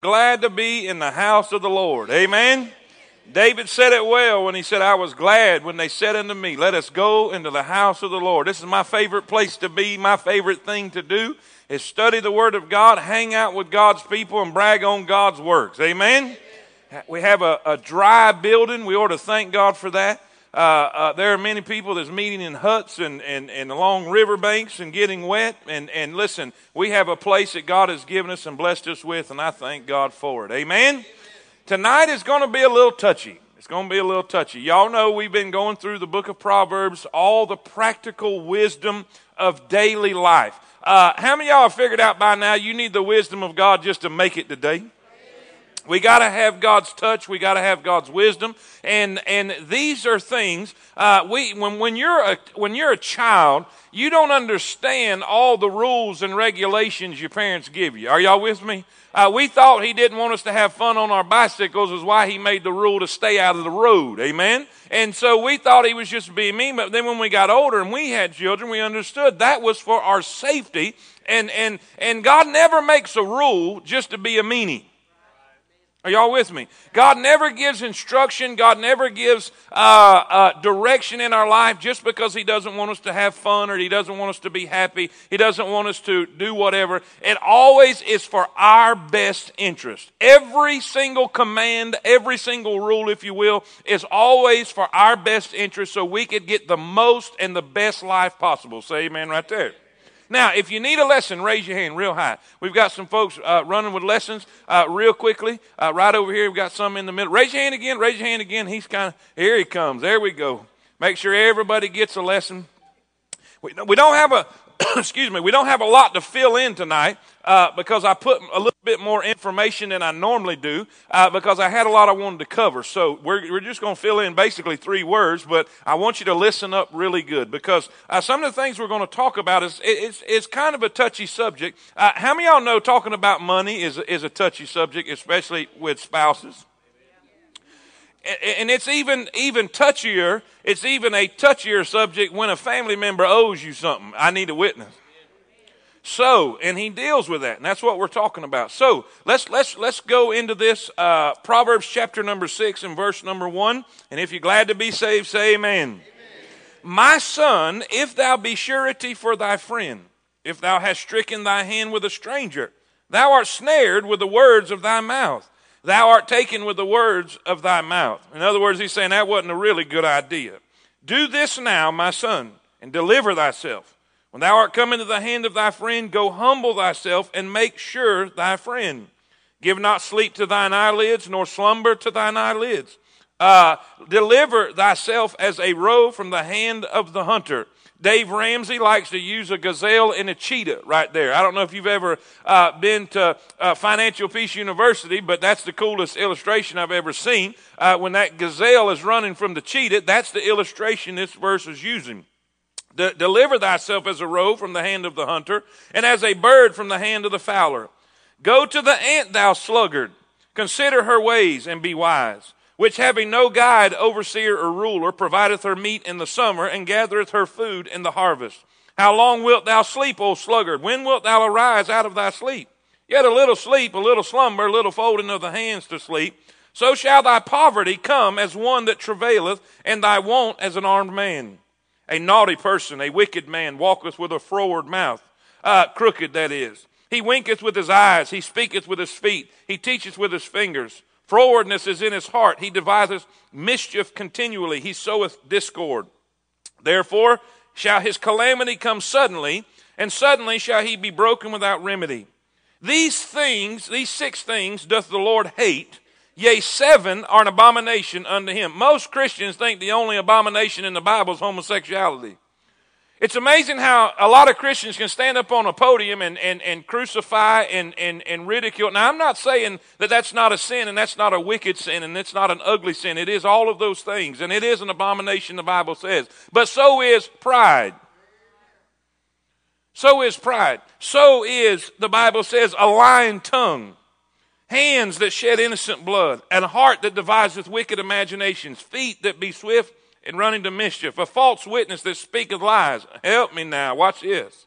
glad to be in the house of the Lord. Amen. David said it well when he said, I was glad when they said unto me, Let us go into the house of the Lord. This is my favorite place to be, my favorite thing to do is study the Word of God, hang out with God's people, and brag on God's works. Amen. We have a, a dry building. We ought to thank God for that. Uh, uh, there are many people that's meeting in huts and, and, and along riverbanks and getting wet. And, and listen, we have a place that God has given us and blessed us with, and I thank God for it. Amen? Amen. Tonight is going to be a little touchy. It's going to be a little touchy. Y'all know we've been going through the book of Proverbs, all the practical wisdom of daily life. Uh, how many y'all have figured out by now you need the wisdom of God just to make it today? We got to have God's touch. We got to have God's wisdom, and and these are things. Uh, we when when you're a when you're a child, you don't understand all the rules and regulations your parents give you. Are y'all with me? Uh, we thought he didn't want us to have fun on our bicycles, is why he made the rule to stay out of the road. Amen. And so we thought he was just being mean. But then when we got older and we had children, we understood that was for our safety. And and and God never makes a rule just to be a meanie. Are y'all with me? God never gives instruction. God never gives uh, uh, direction in our life just because He doesn't want us to have fun or He doesn't want us to be happy. He doesn't want us to do whatever. It always is for our best interest. Every single command, every single rule, if you will, is always for our best interest so we could get the most and the best life possible. Say amen right there. Now, if you need a lesson, raise your hand real high. We've got some folks uh, running with lessons uh, real quickly. Uh, right over here, we've got some in the middle. Raise your hand again. Raise your hand again. He's kind of, here he comes. There we go. Make sure everybody gets a lesson. We, we don't have a, excuse me, we don't have a lot to fill in tonight uh, because I put a little bit more information than I normally do uh, because I had a lot I wanted to cover. So we're, we're just going to fill in basically three words, but I want you to listen up really good because uh, some of the things we're going to talk about is it's, it's kind of a touchy subject. Uh, how many of y'all know talking about money is, is a touchy subject, especially with spouses? And it's even even touchier. It's even a touchier subject when a family member owes you something. I need a witness. So, and he deals with that, and that's what we're talking about. So let's let's let's go into this uh, Proverbs chapter number six and verse number one. And if you're glad to be saved, say Amen. amen. My son, if thou be surety for thy friend, if thou hast stricken thy hand with a stranger, thou art snared with the words of thy mouth Thou art taken with the words of thy mouth. In other words, he's saying that wasn't a really good idea. Do this now, my son, and deliver thyself. When thou art come into the hand of thy friend, go humble thyself and make sure thy friend. Give not sleep to thine eyelids, nor slumber to thine eyelids. Uh, deliver thyself as a roe from the hand of the hunter Dave Ramsey likes to use a gazelle and a cheetah right there. I don't know if you've ever uh, been to uh, Financial Peace University, but that's the coolest illustration I've ever seen. Uh, when that gazelle is running from the cheetah, that's the illustration this verse is using. De- deliver thyself as a roe from the hand of the hunter, and as a bird from the hand of the fowler. Go to the ant, thou sluggard. Consider her ways and be wise which having no guide, overseer, or ruler, provideth her meat in the summer, and gathereth her food in the harvest. How long wilt thou sleep, O sluggard? When wilt thou arise out of thy sleep? Yet a little sleep, a little slumber, a little folding of the hands to sleep. So shall thy poverty come as one that travaileth, and thy want as an armed man. A naughty person, a wicked man, walketh with a froward mouth, uh, crooked that is. He winketh with his eyes, he speaketh with his feet, he teacheth with his fingers. Frowardness is in his heart. He deviseth mischief continually. He soweth discord. Therefore shall his calamity come suddenly, and suddenly shall he be broken without remedy. These things, these six things, doth the Lord hate. Yea, seven are an abomination unto him. Most Christians think the only abomination in the Bible is homosexuality. It's amazing how a lot of Christians can stand up on a podium and, and, and crucify and, and, and ridicule. Now, I'm not saying that that's not a sin and that's not a wicked sin and it's not an ugly sin. It is all of those things and it is an abomination, the Bible says. But so is pride. So is pride. So is, the Bible says, a lying tongue, hands that shed innocent blood, and a heart that deviseth wicked imaginations, feet that be swift and running to mischief, a false witness that speaketh lies. Help me now, watch this.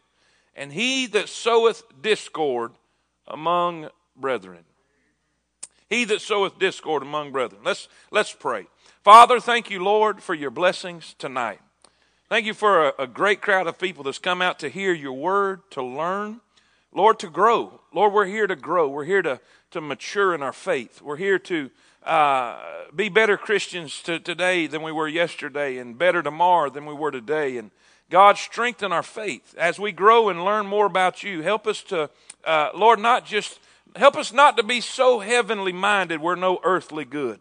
And he that soweth discord among brethren. He that soweth discord among brethren. Let's, let's pray. Father, thank you, Lord, for your blessings tonight. Thank you for a, a great crowd of people that's come out to hear your word, to learn. Lord, to grow. Lord, we're here to grow. We're here to, to mature in our faith. We're here to uh, be better Christians to, today than we were yesterday and better tomorrow than we were today. And God, strengthen our faith as we grow and learn more about you. Help us to, uh, Lord, not just, help us not to be so heavenly minded we're no earthly good.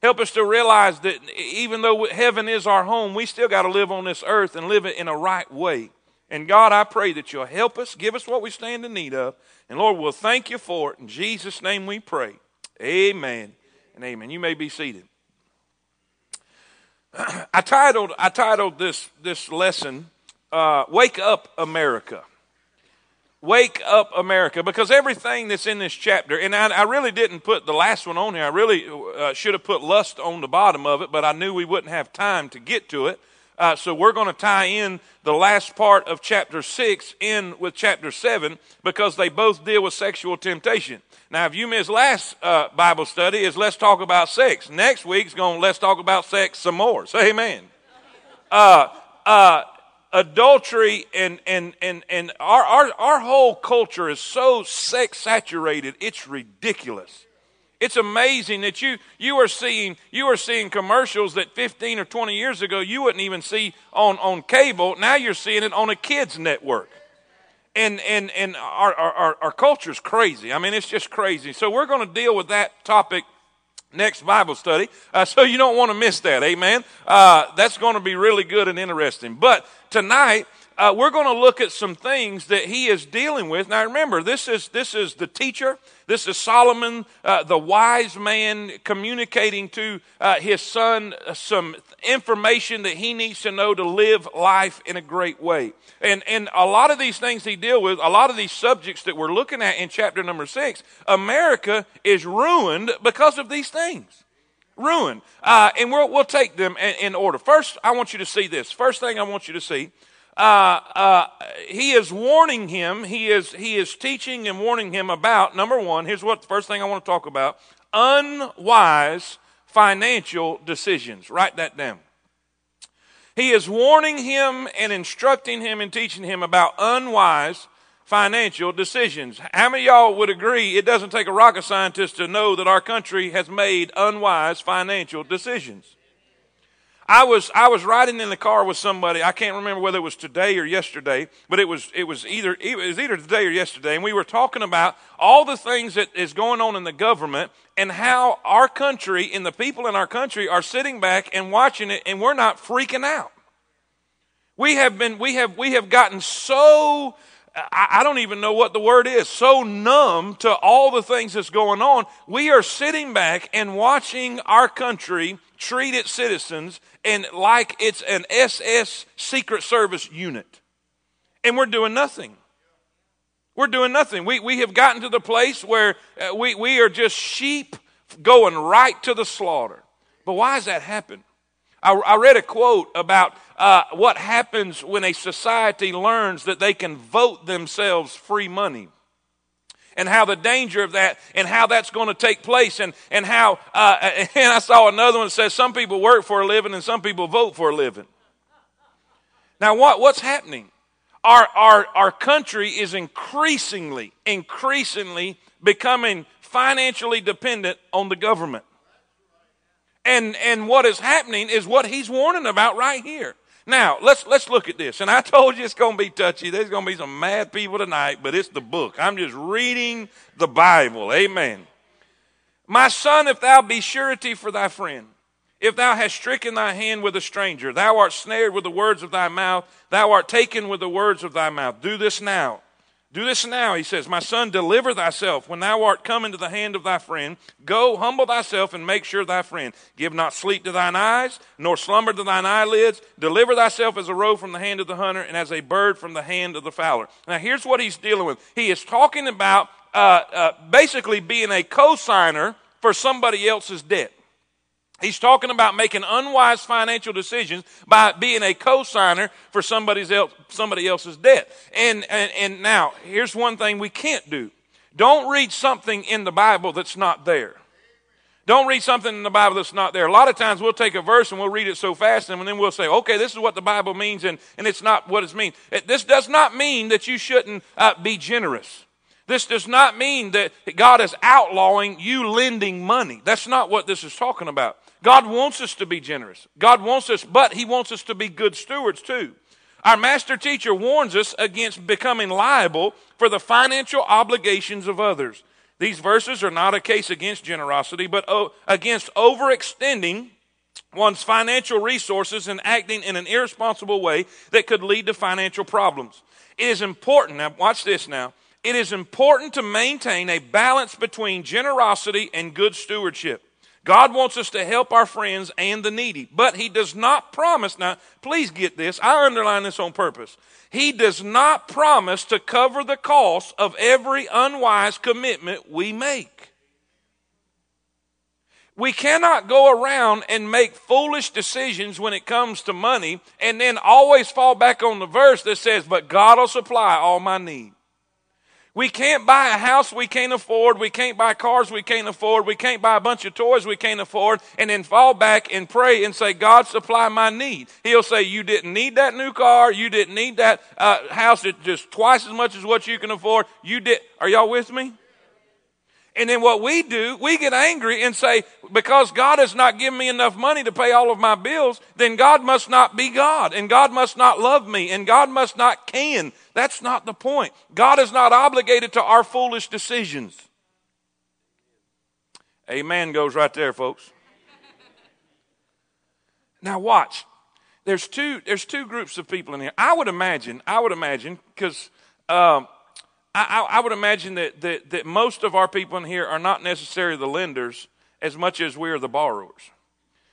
Help us to realize that even though heaven is our home, we still got to live on this earth and live it in a right way. And God, I pray that you'll help us, give us what we stand in need of. And Lord, we'll thank you for it. In Jesus' name we pray. Amen and amen. You may be seated. I titled I titled this this lesson uh, "Wake Up America." Wake up America, because everything that's in this chapter, and I, I really didn't put the last one on here. I really uh, should have put lust on the bottom of it, but I knew we wouldn't have time to get to it. Uh, so we're going to tie in the last part of chapter 6 in with chapter 7 because they both deal with sexual temptation. Now, if you missed last uh, Bible study, is let's talk about sex. Next week's going to let's talk about sex some more. Say amen. Uh, uh, adultery and and and and our, our our whole culture is so sex saturated. It's ridiculous. It's amazing that you you are seeing you are seeing commercials that 15 or 20 years ago you wouldn't even see on on cable. Now you're seeing it on a kids network and and and our our, our culture is crazy. I mean, it's just crazy. So we're going to deal with that topic next Bible study. Uh, so you don't want to miss that. Amen. Uh, that's going to be really good and interesting. But tonight uh, we're going to look at some things that he is dealing with. Now, remember, this is this is the teacher. This is Solomon, uh, the wise man, communicating to uh, his son uh, some information that he needs to know to live life in a great way. And and a lot of these things he deal with, a lot of these subjects that we're looking at in chapter number six, America is ruined because of these things ruined. Uh, and we'll, we'll take them in, in, order. First, I want you to see this. First thing I want you to see uh, uh, he is warning him. He is he is teaching and warning him about number one. Here's what the first thing I want to talk about: unwise financial decisions. Write that down. He is warning him and instructing him and teaching him about unwise financial decisions. How many y'all would agree it doesn't take a rocket scientist to know that our country has made unwise financial decisions? I was I was riding in the car with somebody. I can't remember whether it was today or yesterday, but it was it was either it was either today or yesterday, and we were talking about all the things that is going on in the government and how our country and the people in our country are sitting back and watching it, and we're not freaking out. We have been we have we have gotten so I, don't even know what the word is, so numb to all the things that's going on. We are sitting back and watching our country treat its citizens and like it's an SS Secret Service unit. And we're doing nothing. We're doing nothing. We, we have gotten to the place where uh, we, we are just sheep going right to the slaughter. But why has that happened? I, I read a quote about uh, what happens when a society learns that they can vote themselves free money and how the danger of that and how that's going to take place and, and how uh, and i saw another one that says some people work for a living and some people vote for a living. Now what, what's happening? Our, our, our country is increasingly increasingly becoming financially dependent on the government. And and what is happening is what he's warning about right here now, let's, let's look at this. And I told you it's going to be touchy. There's going to be some mad people tonight, but it's the book. I'm just reading the Bible. Amen. My son, if thou be surety for thy friend, if thou hast stricken thy hand with a stranger, thou art snared with the words of thy mouth, thou art taken with the words of thy mouth. Do this now. Do this now, he says, My son, deliver thyself when thou art come into the hand of thy friend. Go, humble thyself, and make sure thy friend. Give not sleep to thine eyes, nor slumber to thine eyelids. Deliver thyself as a roe from the hand of the hunter, and as a bird from the hand of the fowler. Now, here's what he's dealing with. He is talking about uh, uh, basically being a co-signer for somebody else's debt. He's talking about making unwise financial decisions by being a co-signer for somebody's somebody else's debt. And, and, and now, here's one thing we can't do. Don't read something in the Bible that's not there. Don't read something in the Bible that's not there. A lot of times we'll take a verse and we'll read it so fast and then we'll say, okay, this is what the Bible means and, and it's not what it means. It, this does not mean that you shouldn't uh, be generous. This does not mean that God is outlawing you lending money. That's not what this is talking about. God wants us to be generous. God wants us, but He wants us to be good stewards too. Our master teacher warns us against becoming liable for the financial obligations of others. These verses are not a case against generosity, but oh, against overextending one's financial resources and acting in an irresponsible way that could lead to financial problems. It is important, now watch this now. It is important to maintain a balance between generosity and good stewardship. God wants us to help our friends and the needy, but He does not promise. Now, please get this. I underline this on purpose. He does not promise to cover the cost of every unwise commitment we make. We cannot go around and make foolish decisions when it comes to money and then always fall back on the verse that says, But God will supply all my need. We can't buy a house we can't afford. We can't buy cars we can't afford. We can't buy a bunch of toys we can't afford and then fall back and pray and say, God, supply my need. He'll say, You didn't need that new car. You didn't need that uh, house that just twice as much as what you can afford. You did. Are y'all with me? And then what we do, we get angry and say, because God has not given me enough money to pay all of my bills, then God must not be God, and God must not love me, and God must not can. That's not the point. God is not obligated to our foolish decisions. Amen goes right there, folks. Now watch. There's two. There's two groups of people in here. I would imagine. I would imagine because um, I, I, would imagine that, that, that most of our people in here are not necessarily the lenders as much as we are the borrowers.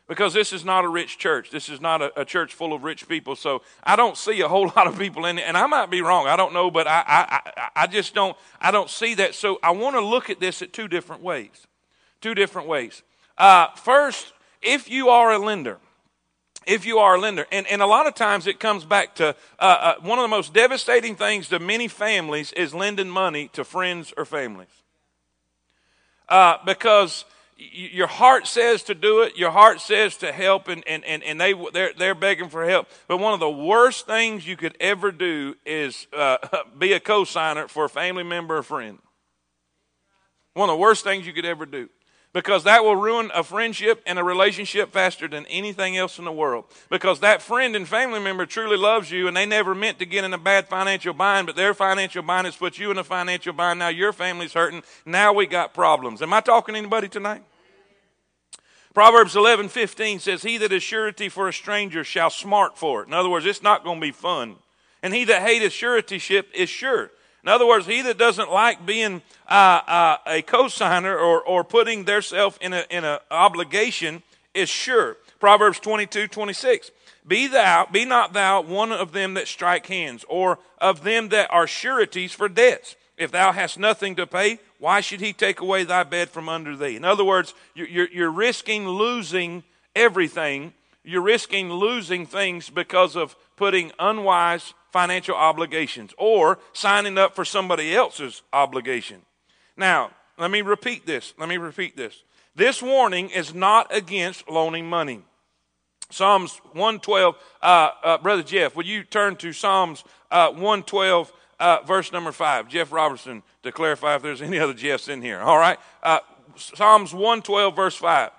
Because this is not a rich church. This is not a, a, church full of rich people. So I don't see a whole lot of people in it. And I might be wrong. I don't know, but I, I, I just don't, I don't see that. So I want to look at this at two different ways. Two different ways. Uh, first, if you are a lender, if you are a lender. And, and a lot of times it comes back to uh, uh, one of the most devastating things to many families is lending money to friends or families. Uh, because your heart says to do it, your heart says to help, and, and, and, and they, they're, they're begging for help. But one of the worst things you could ever do is uh, be a co-signer for a family member or friend. One of the worst things you could ever do because that will ruin a friendship and a relationship faster than anything else in the world. Because that friend and family member truly loves you and they never meant to get in a bad financial bind, but their financial bind has put you in a financial bind. Now your family's hurting. Now we got problems. Am I talking to anybody tonight? Proverbs 11, 15 says, He that is surety for a stranger shall smart for it. In other words, it's not going to be fun. And he that hateth suretyship is sure. In other words, he that doesn't like being uh, uh, a co-signer or, or putting theirself in an in a obligation is sure. Proverbs 22, 26. Be thou, be not thou one of them that strike hands, or of them that are sureties for debts. If thou hast nothing to pay, why should he take away thy bed from under thee? In other words, you're, you're risking losing everything. You're risking losing things because of putting unwise financial obligations or signing up for somebody else's obligation. Now, let me repeat this. Let me repeat this. This warning is not against loaning money. Psalms 112, uh, uh, Brother Jeff, would you turn to Psalms uh, 112, uh, verse number 5? Jeff Robertson, to clarify if there's any other Jeffs in here. All right? Uh, Psalms 112, verse 5.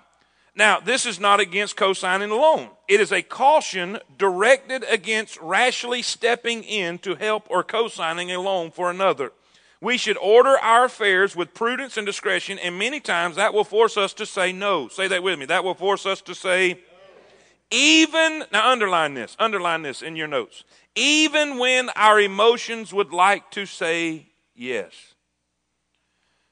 Now, this is not against cosigning a loan. It is a caution directed against rashly stepping in to help or co-signing a loan for another. We should order our affairs with prudence and discretion, and many times that will force us to say no. Say that with me. That will force us to say, even, now underline this, underline this in your notes. Even when our emotions would like to say yes.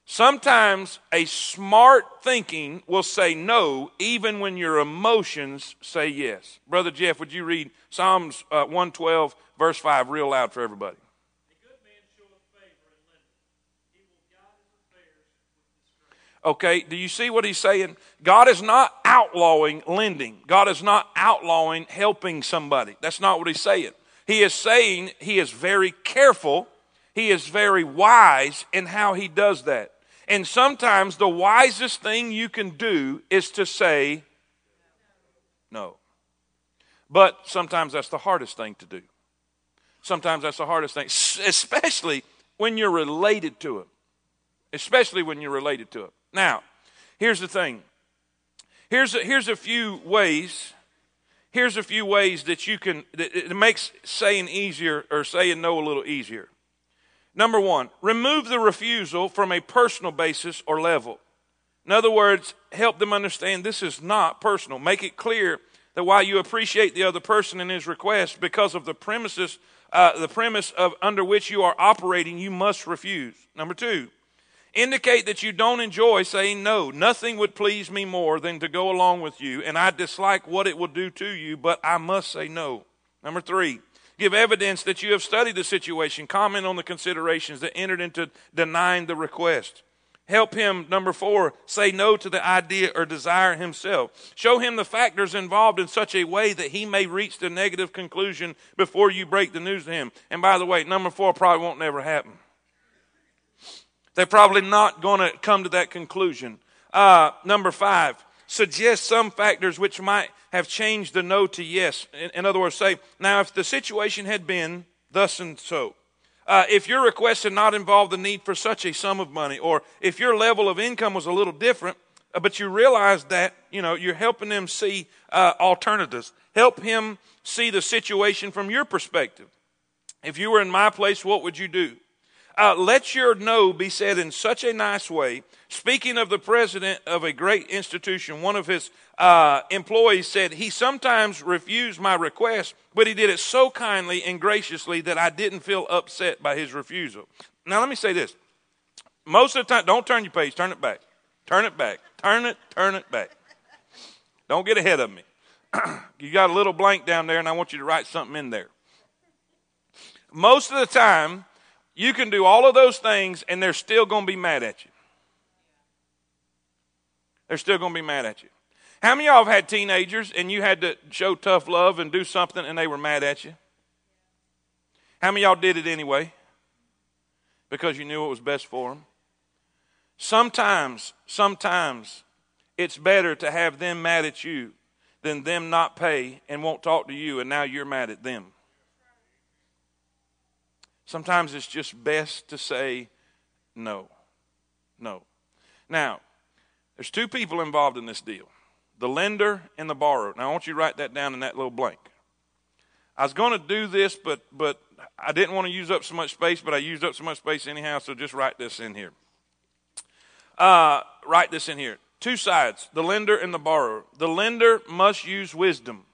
Sometimes a smart thinking will say no, even when your emotions say yes. Brother Jeff, would you read Psalms uh, 112, verse 5, real loud for everybody? Okay, do you see what he's saying? God is not outlawing lending. God is not outlawing helping somebody. That's not what he's saying. He is saying he is very careful, he is very wise in how he does that. And sometimes the wisest thing you can do is to say no. But sometimes that's the hardest thing to do. Sometimes that's the hardest thing, especially when you're related to it. Especially when you're related to it. Now, here's the thing. Here's a, here's a few ways. Here's a few ways that you can that it makes saying easier or saying no a little easier. Number one, remove the refusal from a personal basis or level. In other words, help them understand this is not personal. Make it clear that while you appreciate the other person and his request, because of the premises, uh, the premise of under which you are operating, you must refuse. Number two, indicate that you don't enjoy saying no. Nothing would please me more than to go along with you, and I dislike what it will do to you, but I must say no. Number three, give evidence that you have studied the situation. Comment on the considerations that entered into denying the request. Help him, number four, say no to the idea or desire himself. Show him the factors involved in such a way that he may reach the negative conclusion before you break the news to him. And by the way, number four probably won't never happen. They're probably not going to come to that conclusion. Uh, number five, suggest some factors which might have changed the no to yes. In, in other words, say, now if the situation had been thus and so, uh, if your request had not involved the need for such a sum of money, or if your level of income was a little different, uh, but you realize that you know you're helping them see uh, alternatives. Help him see the situation from your perspective. If you were in my place, what would you do? Uh, let your no be said in such a nice way. Speaking of the president of a great institution, one of his uh, employees said, He sometimes refused my request, but he did it so kindly and graciously that I didn't feel upset by his refusal. Now, let me say this. Most of the time, don't turn your page, turn it back. Turn it back. Turn it, turn it back. Don't get ahead of me. you got a little blank down there, and I want you to write something in there. Most of the time, you can do all of those things and they're still going to be mad at you. They're still going to be mad at you. How many of y'all have had teenagers and you had to show tough love and do something and they were mad at you? How many of y'all did it anyway? Because you knew it was best for them? Sometimes, sometimes it's better to have them mad at you than them not pay and won't talk to you and now you're mad at them. Sometimes it's just best to say no. No. Now, there's two people involved in this deal the lender and the borrower. Now, I want you to write that down in that little blank. I was going to do this, but, but I didn't want to use up so much space, but I used up so much space anyhow, so just write this in here. Uh, write this in here. Two sides the lender and the borrower. The lender must use wisdom.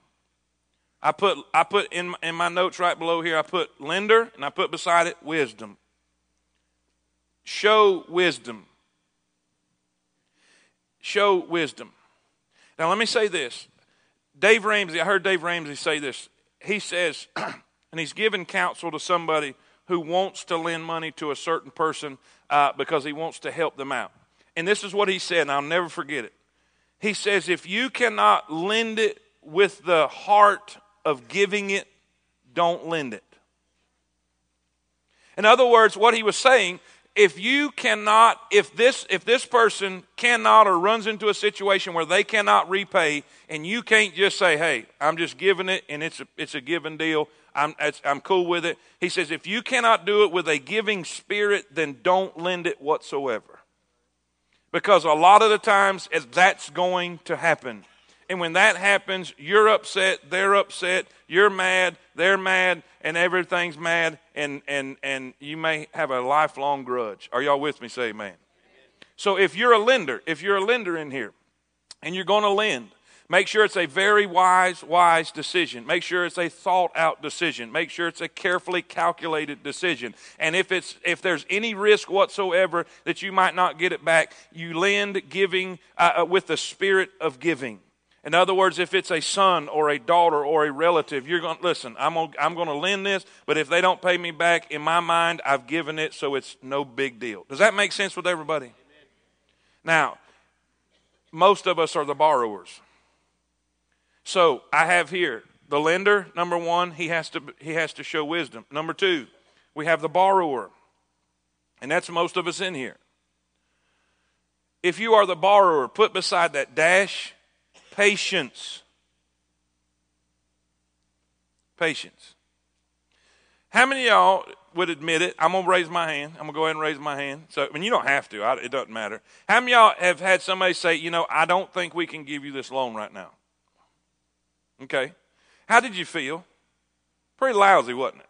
I put, I put in, in my notes right below here, I put lender and I put beside it wisdom. Show wisdom. Show wisdom. Now, let me say this. Dave Ramsey, I heard Dave Ramsey say this. He says, and he's giving counsel to somebody who wants to lend money to a certain person uh, because he wants to help them out. And this is what he said, and I'll never forget it. He says, if you cannot lend it with the heart of giving it, don't lend it. In other words, what he was saying, if you cannot, if this, if this person cannot or runs into a situation where they cannot repay, and you can't just say, hey, I'm just giving it and it's a, it's a given deal, I'm, I'm cool with it. He says, if you cannot do it with a giving spirit, then don't lend it whatsoever. Because a lot of the times eh, that's going to happen. And when that happens, you're upset, they're upset, you're mad, they're mad, and everything's mad, and, and, and you may have a lifelong grudge. Are y'all with me? Say amen. amen. So if you're a lender, if you're a lender in here, and you're going to lend, make sure it's a very wise, wise decision. Make sure it's a thought out decision. Make sure it's a carefully calculated decision. And if it's if there's any risk whatsoever that you might not get it back, you lend giving uh, uh with the spirit of giving. In other words, if it's a son or a daughter or a relative, you're going to listen, I'm going I'm to lend this, but if they don't pay me back, in my mind, I've given it, so it's no big deal. Does that make sense with everybody? Amen. Now, most of us are the borrowers. So I have here the lender, number one, he has to, he has to show wisdom. Number two, we have the borrower, and that's most of us in here. if you are the borrower, put beside that dash patience. Patience. How many of y'all would admit it? I'm going to raise my hand. I'm going to go ahead and raise my hand. So, I mean, you don't have to. I, it doesn't matter. How many of y'all have had somebody say, you know, I don't think we can give you this loan right now? Okay. How did you feel? Pretty lousy, wasn't it?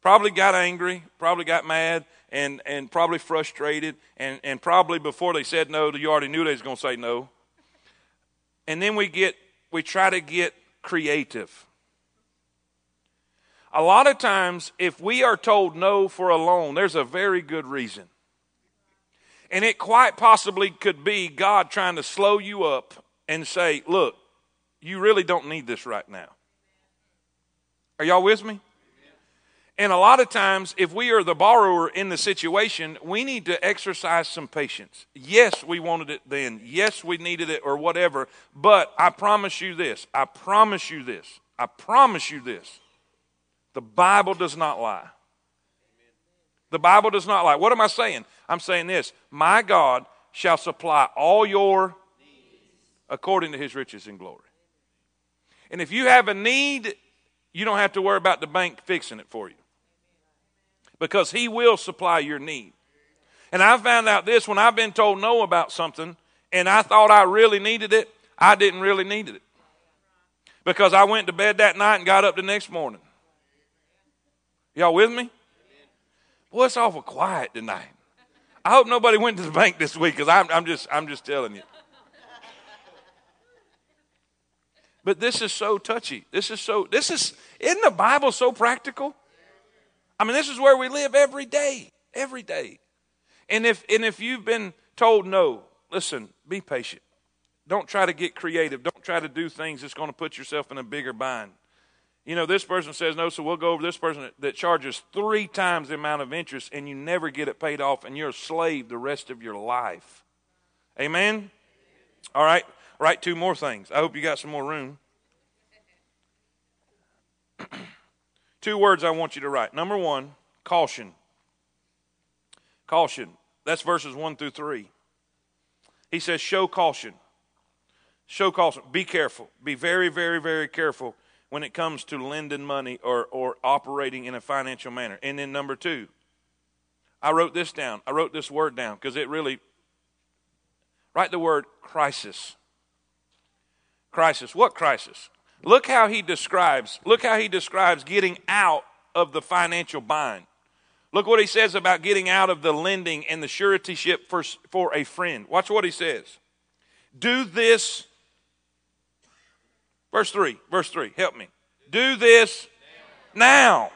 Probably got angry, probably got mad, and, and probably frustrated, and, and probably before they said no, you already knew they was going to say no. And then we get, we try to get creative. A lot of times, if we are told no for a loan, there's a very good reason. And it quite possibly could be God trying to slow you up and say, look, you really don't need this right now. Are y'all with me? And a lot of times, if we are the borrower in the situation, we need to exercise some patience. Yes, we wanted it then. Yes, we needed it or whatever. But I promise you this. I promise you this. I promise you this. The Bible does not lie. The Bible does not lie. What am I saying? I'm saying this My God shall supply all your needs according to his riches and glory. And if you have a need, you don't have to worry about the bank fixing it for you because He will supply your need. And I found out this when I've been told no about something and I thought I really needed it, I didn't really need it. Because I went to bed that night and got up the next morning. Y'all with me? Boy, it's awful quiet tonight. I hope nobody went to the bank this week because I'm, I'm, just, I'm just telling you. But this is so touchy. This is so, this is, isn't the Bible so practical? I mean, this is where we live every day, every day. And if and if you've been told no, listen, be patient. Don't try to get creative. Don't try to do things that's going to put yourself in a bigger bind. You know, this person says no, so we'll go over this person that charges three times the amount of interest and you never get it paid off and you're a slave the rest of your life. Amen? All right, write two more things. I hope you got some more room. Two words I want you to write. Number one, caution. Caution. That's verses one through three. He says, show caution. Show caution. Be careful. Be very, very, very careful when it comes to lending money or, or operating in a financial manner. And then number two, I wrote this down. I wrote this word down because it really, write the word crisis. Crisis. What crisis? Look how he describes, look how he describes getting out of the financial bind. Look what he says about getting out of the lending and the suretyship for, for a friend. Watch what he says. Do this. Verse 3, verse 3, help me. Do this now.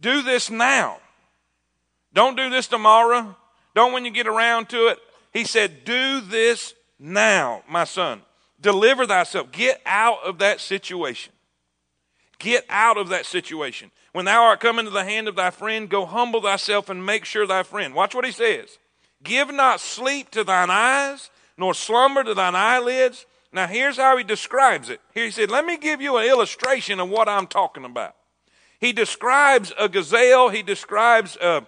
Do this now. Don't do this tomorrow. Don't when you get around to it. He said, Do this now, my son. Deliver thyself. Get out of that situation. Get out of that situation. When thou art come into the hand of thy friend, go humble thyself and make sure thy friend. Watch what he says. Give not sleep to thine eyes, nor slumber to thine eyelids. Now, here's how he describes it. Here he said, Let me give you an illustration of what I'm talking about. He describes a gazelle, he describes a,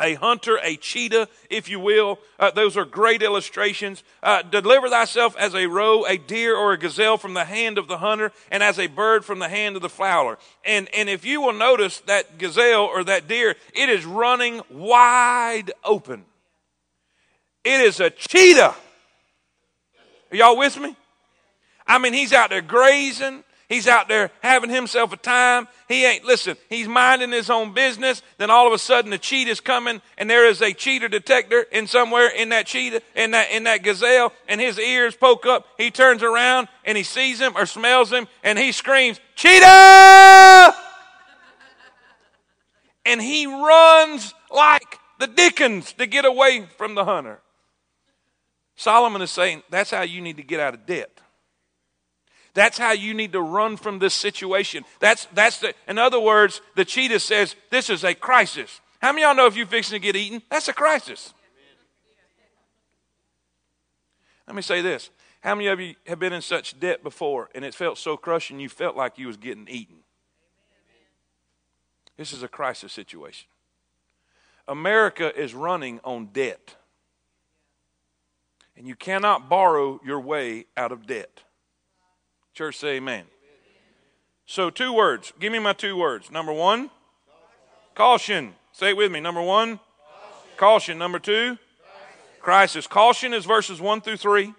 a hunter, a cheetah, if you will. Uh, those are great illustrations. Uh, deliver thyself as a roe, a deer, or a gazelle from the hand of the hunter, and as a bird from the hand of the fowler. And, and if you will notice that gazelle or that deer, it is running wide open. It is a cheetah. Are y'all with me? I mean, he's out there grazing. He's out there having himself a time. He ain't, listen, he's minding his own business. Then all of a sudden the cheetah is coming and there is a cheater detector in somewhere in that cheetah, in that, in that gazelle and his ears poke up. He turns around and he sees him or smells him and he screams, cheetah! and he runs like the Dickens to get away from the hunter. Solomon is saying that's how you need to get out of debt. That's how you need to run from this situation. That's, that's the, in other words, the cheetah says, this is a crisis. How many y'all know if you're fixing to get eaten, that's a crisis? Let me say this. How many of you have been in such debt before and it felt so crushing you felt like you was getting eaten? This is a crisis situation. America is running on debt. And you cannot borrow your way out of debt. Church, say amen. So, two words. Give me my two words. Number one, caution. Say it with me. Number one, caution. caution. Number two, crisis. Caution is verses one through three.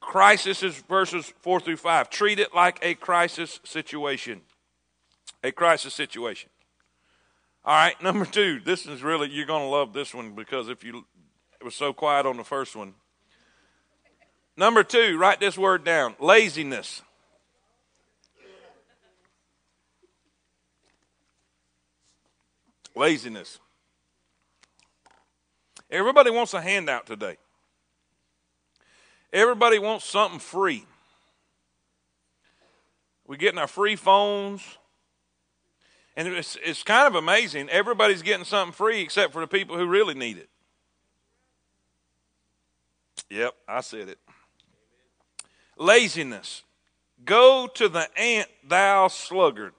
Crisis is verses four through five. Treat it like a crisis situation. A crisis situation. All right, number two. This is really, you're going to love this one because if you, it was so quiet on the first one. Number two, write this word down laziness. Laziness. Everybody wants a handout today. Everybody wants something free. We're getting our free phones. And it's, it's kind of amazing. Everybody's getting something free except for the people who really need it. Yep, I said it. Laziness. Go to the ant, thou sluggard.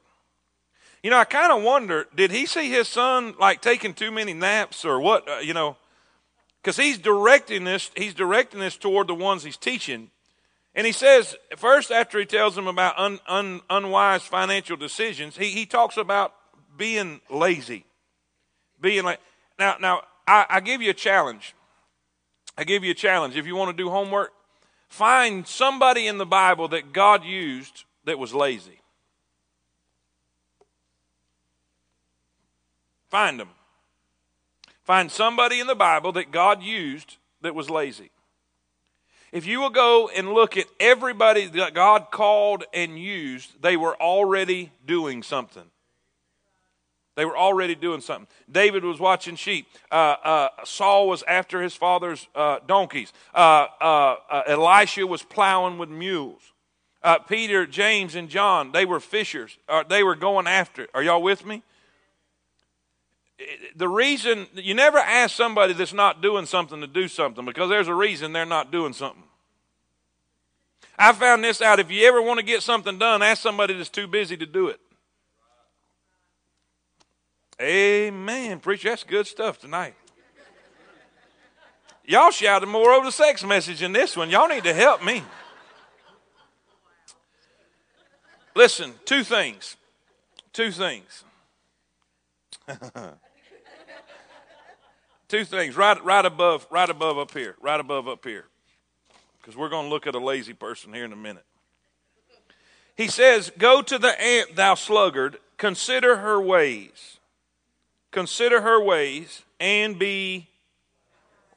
You know, I kind of wonder did he see his son like taking too many naps or what? Uh, you know, because he's directing this, he's directing this toward the ones he's teaching. And he says, first, after he tells them about un, un, unwise financial decisions, he, he talks about being lazy. Being like, now, now I, I give you a challenge. I give you a challenge. If you want to do homework, find somebody in the Bible that God used that was lazy. Find them. Find somebody in the Bible that God used that was lazy. If you will go and look at everybody that God called and used, they were already doing something. They were already doing something. David was watching sheep. Uh, uh, Saul was after his father's uh, donkeys. Uh, uh, uh, Elisha was plowing with mules. Peter, James, and John, they were fishers. they were going after. Are y'all with me? The reason you never ask somebody that's not doing something to do something because there's a reason they're not doing something. I found this out. If you ever want to get something done, ask somebody that's too busy to do it. Amen. Preacher, that's good stuff tonight. Y'all shouted more over the sex message in this one. Y'all need to help me. Listen, two things. Two things. Two things right, right above, right above up here, right above up here, because we're going to look at a lazy person here in a minute. He says, "Go to the ant, thou sluggard, consider her ways, consider her ways, and be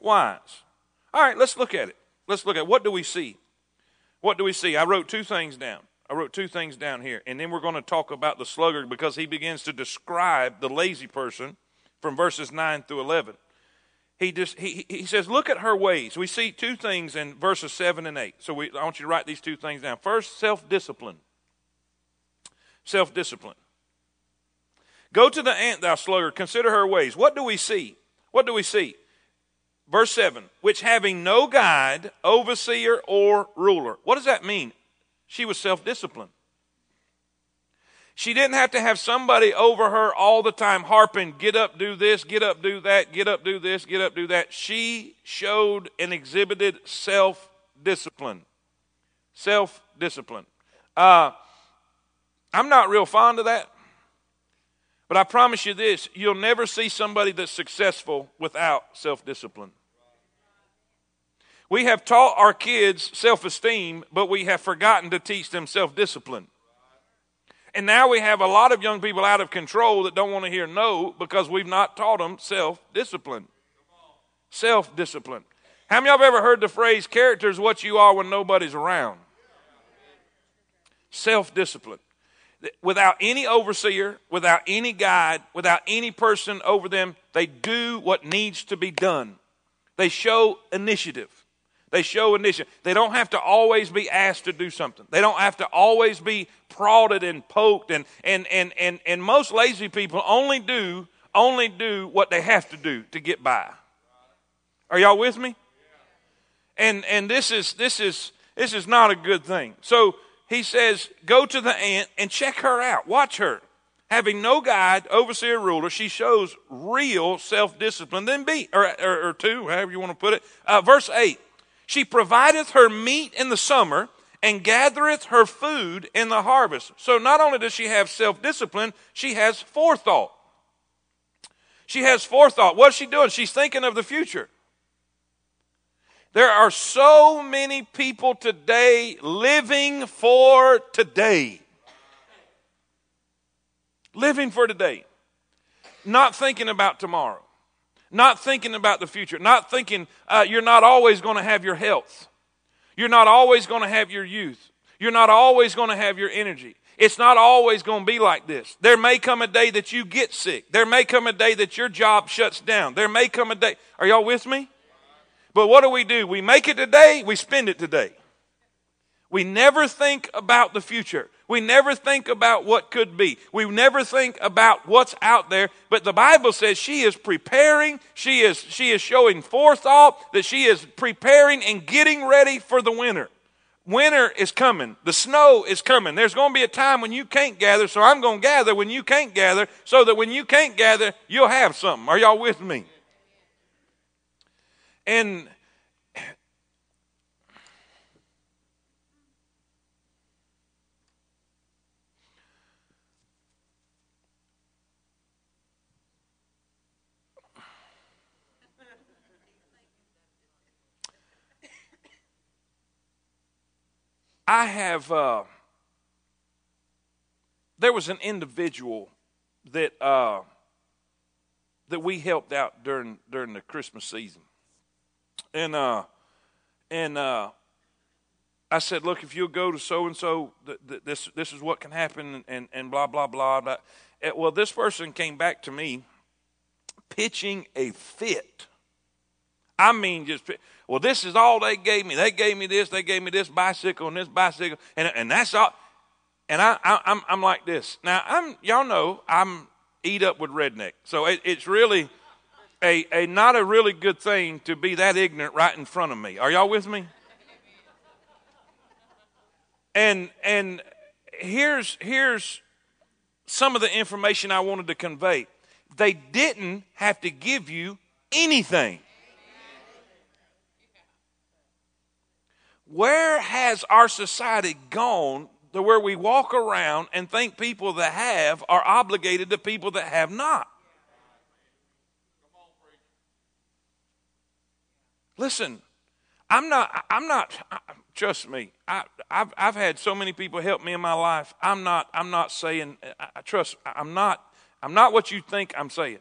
wise." All right, let's look at it. Let's look at what do we see. What do we see? I wrote two things down. I wrote two things down here, and then we're going to talk about the sluggard because he begins to describe the lazy person from verses 9 through 11 he just he, he says look at her ways. We see two things in verses 7 and 8 so we, i want you to write these two things down. First self-discipline. Self-discipline. Go to the ant thou sluggard. Consider her ways. What do we see? What do we see? Verse 7 which having no guide overseer or ruler. What does that mean? She was self-disciplined she didn't have to have somebody over her all the time harping, get up, do this, get up, do that, get up, do this, get up, do that. She showed and exhibited self discipline. Self discipline. Uh, I'm not real fond of that, but I promise you this you'll never see somebody that's successful without self discipline. We have taught our kids self esteem, but we have forgotten to teach them self discipline. And now we have a lot of young people out of control that don't want to hear no because we've not taught them self discipline. Self discipline. How many of you have ever heard the phrase, character is what you are when nobody's around? Self discipline. Without any overseer, without any guide, without any person over them, they do what needs to be done. They show initiative. They show initiative. They don't have to always be asked to do something. They don't have to always be prodded and poked and and and and, and most lazy people only do only do what they have to do to get by. Are y'all with me? And and this is this is this is not a good thing. So he says, go to the ant and check her out. Watch her. Having no guide, overseer, ruler, she shows real self discipline. Then be, or, or, or two, however you want to put it. Uh, verse 8 She provideth her meat in the summer and gathereth her food in the harvest. So not only does she have self discipline, she has forethought. She has forethought. What's she doing? She's thinking of the future. There are so many people today living for today. Living for today. Not thinking about tomorrow. Not thinking about the future. Not thinking uh, you're not always going to have your health. You're not always going to have your youth. You're not always going to have your energy. It's not always going to be like this. There may come a day that you get sick. There may come a day that your job shuts down. There may come a day. Are y'all with me? But what do we do? We make it today, we spend it today. We never think about the future. We never think about what could be. We never think about what's out there. But the Bible says she is preparing, she is, she is showing forethought, that she is preparing and getting ready for the winter. Winter is coming. The snow is coming. There's going to be a time when you can't gather, so I'm going to gather when you can't gather, so that when you can't gather, you'll have something. Are y'all with me? And I have, uh, there was an individual that, uh, that we helped out during, during the Christmas season. And, uh, and, uh, I said, look, if you'll go to so and so, this this is what can happen, and and blah blah blah. blah. Well, this person came back to me, pitching a fit. I mean, just well, this is all they gave me. They gave me this. They gave me this bicycle and this bicycle, and and that's all. And I, I am I'm, I'm like this. Now I'm y'all know I'm eat up with redneck, so it, it's really a a not a really good thing to be that ignorant right in front of me. Are y'all with me? And and here's here's some of the information I wanted to convey. They didn't have to give you anything. Where has our society gone to where we walk around and think people that have are obligated to people that have not? Listen, I'm not, I'm not, trust me, I, have I've had so many people help me in my life. I'm not, I'm not saying, I, trust, I'm not, I'm not what you think I'm saying.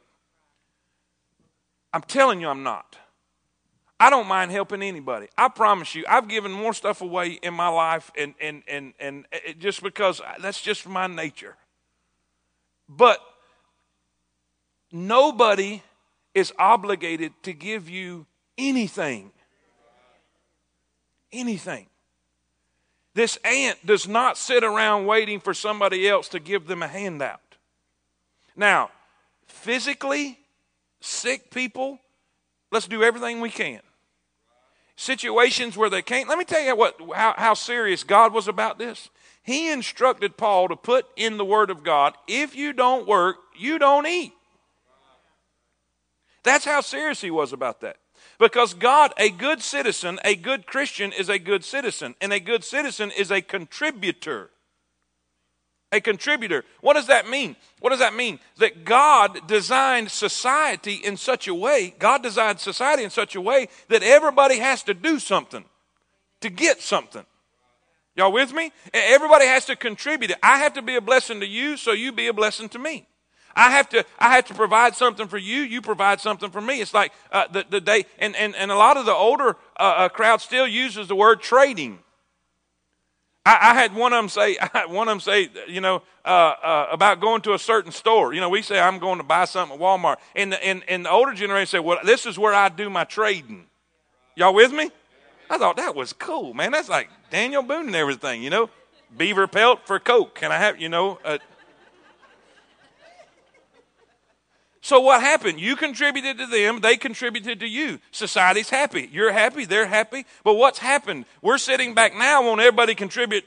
I'm telling you I'm not. I don't mind helping anybody. I promise you, I've given more stuff away in my life, and and and and uh, just because uh, that's just my nature. But nobody is obligated to give you anything. Anything. This ant does not sit around waiting for somebody else to give them a handout. Now, physically sick people, let's do everything we can situations where they can't. Let me tell you what, how, how serious God was about this. He instructed Paul to put in the Word of God if you don't work, you don't eat. That's how serious he was about that. Because God, a good citizen, a good Christian is a good citizen, and a good citizen is a contributor a contributor. What does that mean? What does that mean? That God designed society in such a way, God designed society in such a way that everybody has to do something to get something. Y'all with me? Everybody has to contribute. I have to be a blessing to you, so you be a blessing to me. I have to, I have to provide something for you. You provide something for me. It's like uh, the, the day, and, and, and a lot of the older uh, uh, crowd still uses the word trading. I, I, had one of them say, one of them say, you know, uh, uh, about going to a certain store. You know, we say I'm going to buy something at Walmart, and the, and, and the older generation say, well, this is where I do my trading. Y'all with me? I thought that was cool, man. That's like Daniel Boone and everything, you know. Beaver pelt for Coke. Can I have, you know? So what happened? You contributed to them, they contributed to you. Society's happy. You're happy, they're happy. But what's happened? We're sitting back now, won't everybody contribute?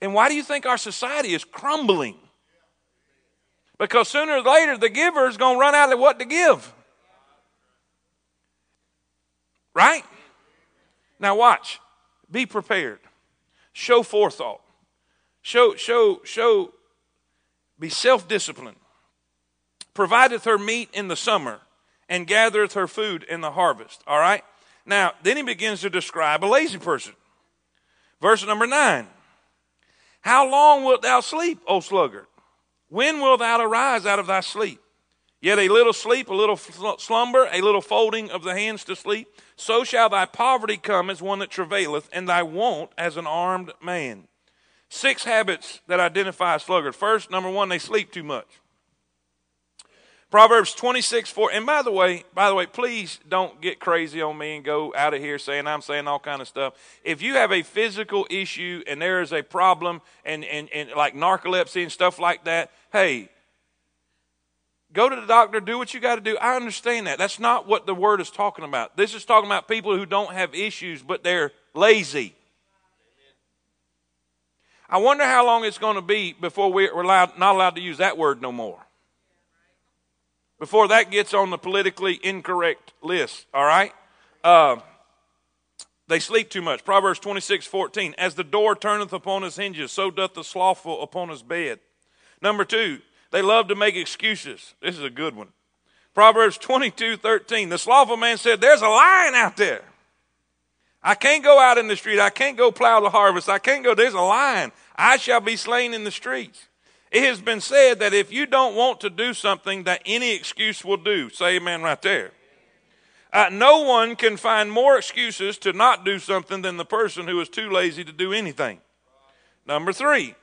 And why do you think our society is crumbling? Because sooner or later the giver is going to run out of what to give. Right? Now watch. Be prepared. Show forethought. Show, show, show, be self disciplined. Provideth her meat in the summer and gathereth her food in the harvest. All right? Now, then he begins to describe a lazy person. Verse number nine How long wilt thou sleep, O sluggard? When wilt thou arise out of thy sleep? Yet a little sleep, a little slumber, a little folding of the hands to sleep. So shall thy poverty come as one that travaileth, and thy want as an armed man. Six habits that identify a sluggard. First, number one, they sleep too much. Proverbs 26, 4. And by the way, by the way, please don't get crazy on me and go out of here saying I'm saying all kind of stuff. If you have a physical issue and there is a problem and, and, and like narcolepsy and stuff like that, hey, go to the doctor, do what you got to do. I understand that. That's not what the word is talking about. This is talking about people who don't have issues, but they're lazy. I wonder how long it's going to be before we're allowed, not allowed to use that word no more before that gets on the politically incorrect list, all right? Uh, they sleep too much. Proverbs 26, 14. As the door turneth upon his hinges, so doth the slothful upon his bed. Number two, they love to make excuses. This is a good one. Proverbs 22, 13. The slothful man said, There's a lion out there. I can't go out in the street. I can't go plow the harvest. I can't go. There's a lion. I shall be slain in the streets. It has been said that if you don't want to do something, that any excuse will do. Say amen right there. Uh, no one can find more excuses to not do something than the person who is too lazy to do anything. Number three,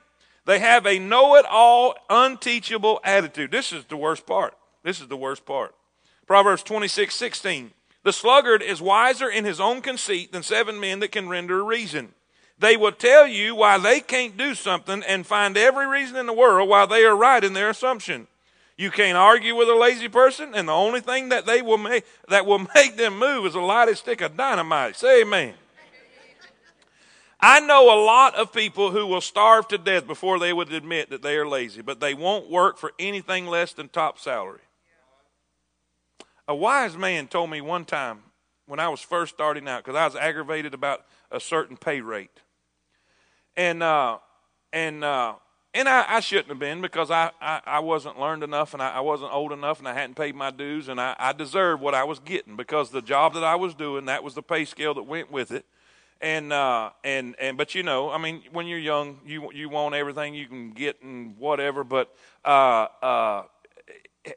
they have a know it all, unteachable attitude. This is the worst part. This is the worst part. Proverbs 26 16. The sluggard is wiser in his own conceit than seven men that can render a reason. They will tell you why they can't do something and find every reason in the world why they are right in their assumption. You can't argue with a lazy person, and the only thing that they will make that will make them move is a lighted stick of dynamite. Say amen. I know a lot of people who will starve to death before they would admit that they are lazy, but they won't work for anything less than top salary. A wise man told me one time when I was first starting out, because I was aggravated about a certain pay rate and uh, and uh, and I, I, shouldn't have been because I, I, I wasn't learned enough and I, I, wasn't old enough and I hadn't paid my dues and I, I deserved what I was getting because the job that I was doing that was the pay scale that went with it. And uh, and and but you know I mean when you're young you you want everything you can get and whatever but uh, uh,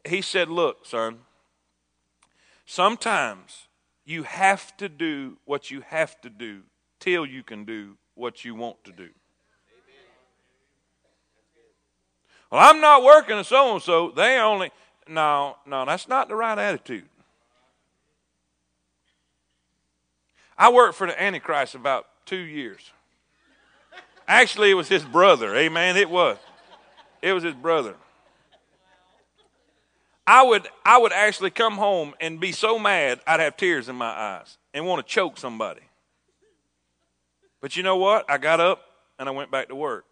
he said look son sometimes you have to do what you have to do till you can do what you want to do. Well, I'm not working and so and so. They only. No, no, that's not the right attitude. I worked for the Antichrist about two years. Actually, it was his brother. Amen. It was. It was his brother. I would, I would actually come home and be so mad I'd have tears in my eyes and want to choke somebody. But you know what? I got up and I went back to work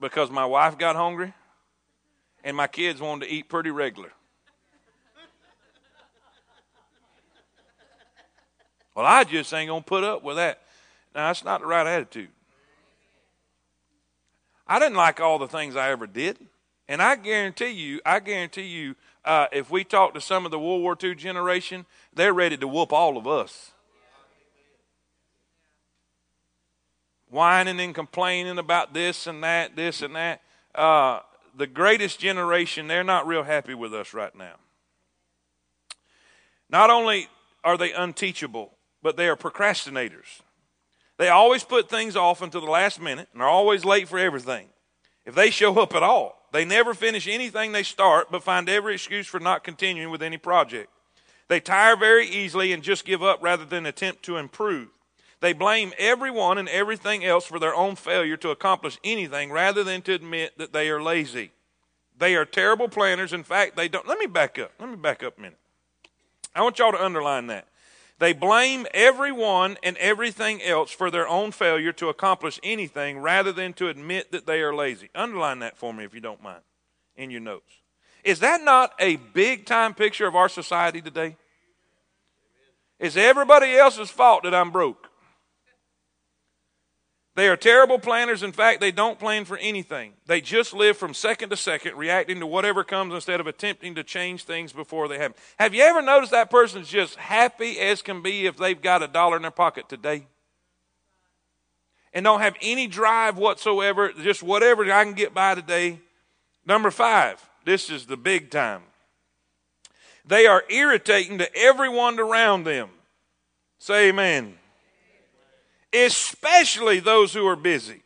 because my wife got hungry and my kids wanted to eat pretty regular. Well, I just ain't going to put up with that. Now, that's not the right attitude. I didn't like all the things I ever did. And I guarantee you, I guarantee you, uh, if we talk to some of the World War II generation, they're ready to whoop all of us. Whining and complaining about this and that, this and that. Uh, the greatest generation, they're not real happy with us right now. Not only are they unteachable, but they are procrastinators. They always put things off until the last minute and are always late for everything. If they show up at all, they never finish anything they start, but find every excuse for not continuing with any project. They tire very easily and just give up rather than attempt to improve. They blame everyone and everything else for their own failure to accomplish anything rather than to admit that they are lazy. They are terrible planners. In fact, they don't. Let me back up. Let me back up a minute. I want y'all to underline that. They blame everyone and everything else for their own failure to accomplish anything rather than to admit that they are lazy. Underline that for me if you don't mind in your notes. Is that not a big time picture of our society today? It's everybody else's fault that I'm broke. They are terrible planners. In fact, they don't plan for anything. They just live from second to second, reacting to whatever comes instead of attempting to change things before they happen. Have you ever noticed that person's just happy as can be if they've got a dollar in their pocket today? And don't have any drive whatsoever, just whatever I can get by today. Number five, this is the big time. They are irritating to everyone around them. Say amen especially those who are busy.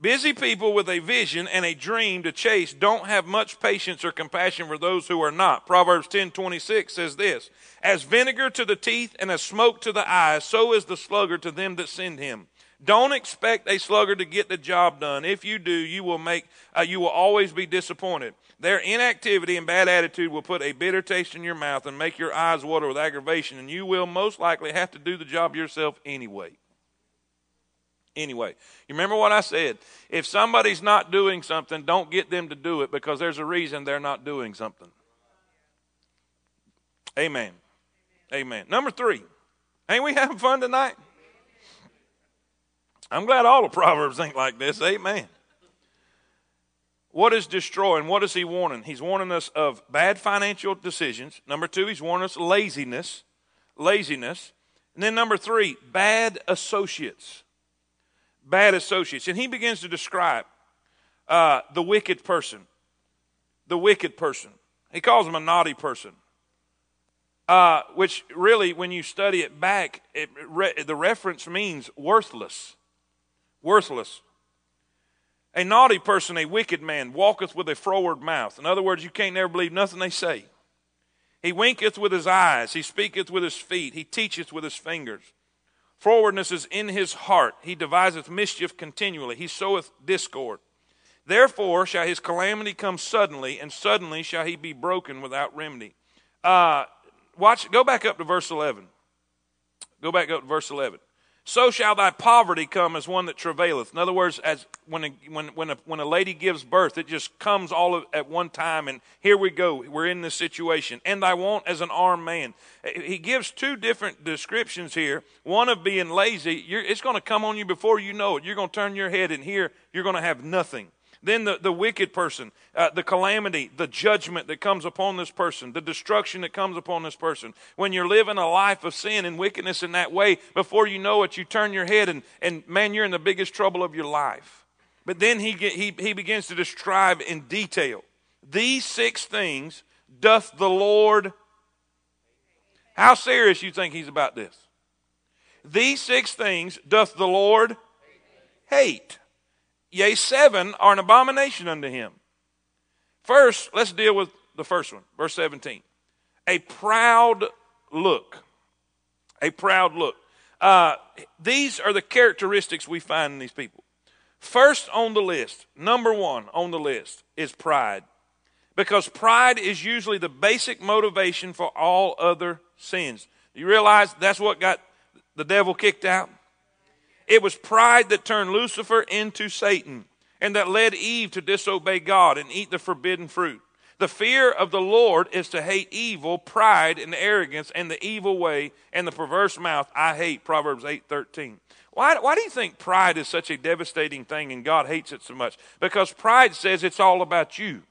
Busy people with a vision and a dream to chase don't have much patience or compassion for those who are not. Proverbs 10:26 says this, "As vinegar to the teeth and as smoke to the eyes, so is the sluggard to them that send him." Don't expect a sluggard to get the job done. If you do, you will make uh, you will always be disappointed. Their inactivity and bad attitude will put a bitter taste in your mouth and make your eyes water with aggravation, and you will most likely have to do the job yourself anyway. Anyway, you remember what I said? If somebody's not doing something, don't get them to do it because there's a reason they're not doing something. Amen. Amen. Number three, ain't we having fun tonight? I'm glad all the Proverbs think like this. Amen. What is destroying? What is he warning? He's warning us of bad financial decisions. Number two, he's warning us laziness. Laziness. And then number three, bad associates bad associates. And he begins to describe uh, the wicked person. The wicked person. He calls him a naughty person. Uh, which really, when you study it back, it, re, the reference means worthless. Worthless. A naughty person, a wicked man, walketh with a froward mouth. In other words, you can't never believe nothing they say. He winketh with his eyes, he speaketh with his feet, he teacheth with his fingers. Frowardness is in his heart. He deviseth mischief continually. He soweth discord. Therefore shall his calamity come suddenly, and suddenly shall he be broken without remedy. Uh, watch. Go back up to verse eleven. Go back up to verse eleven so shall thy poverty come as one that travaileth. In other words, as when a, when when a, when a lady gives birth, it just comes all at one time, and here we go. We're in this situation. And thy want as an armed man. He gives two different descriptions here. One of being lazy. it's going to come on you before you know it. You're going to turn your head, and here you're going to have nothing. Then the, the wicked person, uh, the calamity, the judgment that comes upon this person, the destruction that comes upon this person. When you're living a life of sin and wickedness in that way, before you know it, you turn your head and, and man, you're in the biggest trouble of your life. But then he, get, he, he begins to describe in detail these six things doth the Lord. How serious you think he's about this? These six things doth the Lord hate yea, seven are an abomination unto him. First, let's deal with the first one, verse 17. A proud look. A proud look. Uh, these are the characteristics we find in these people. First on the list, number one on the list, is pride. Because pride is usually the basic motivation for all other sins. You realize that's what got the devil kicked out? It was pride that turned Lucifer into Satan and that led Eve to disobey God and eat the forbidden fruit. The fear of the Lord is to hate evil, pride, and arrogance, and the evil way and the perverse mouth. I hate Proverbs eight thirteen. Why, why do you think pride is such a devastating thing and God hates it so much? Because pride says it's all about you.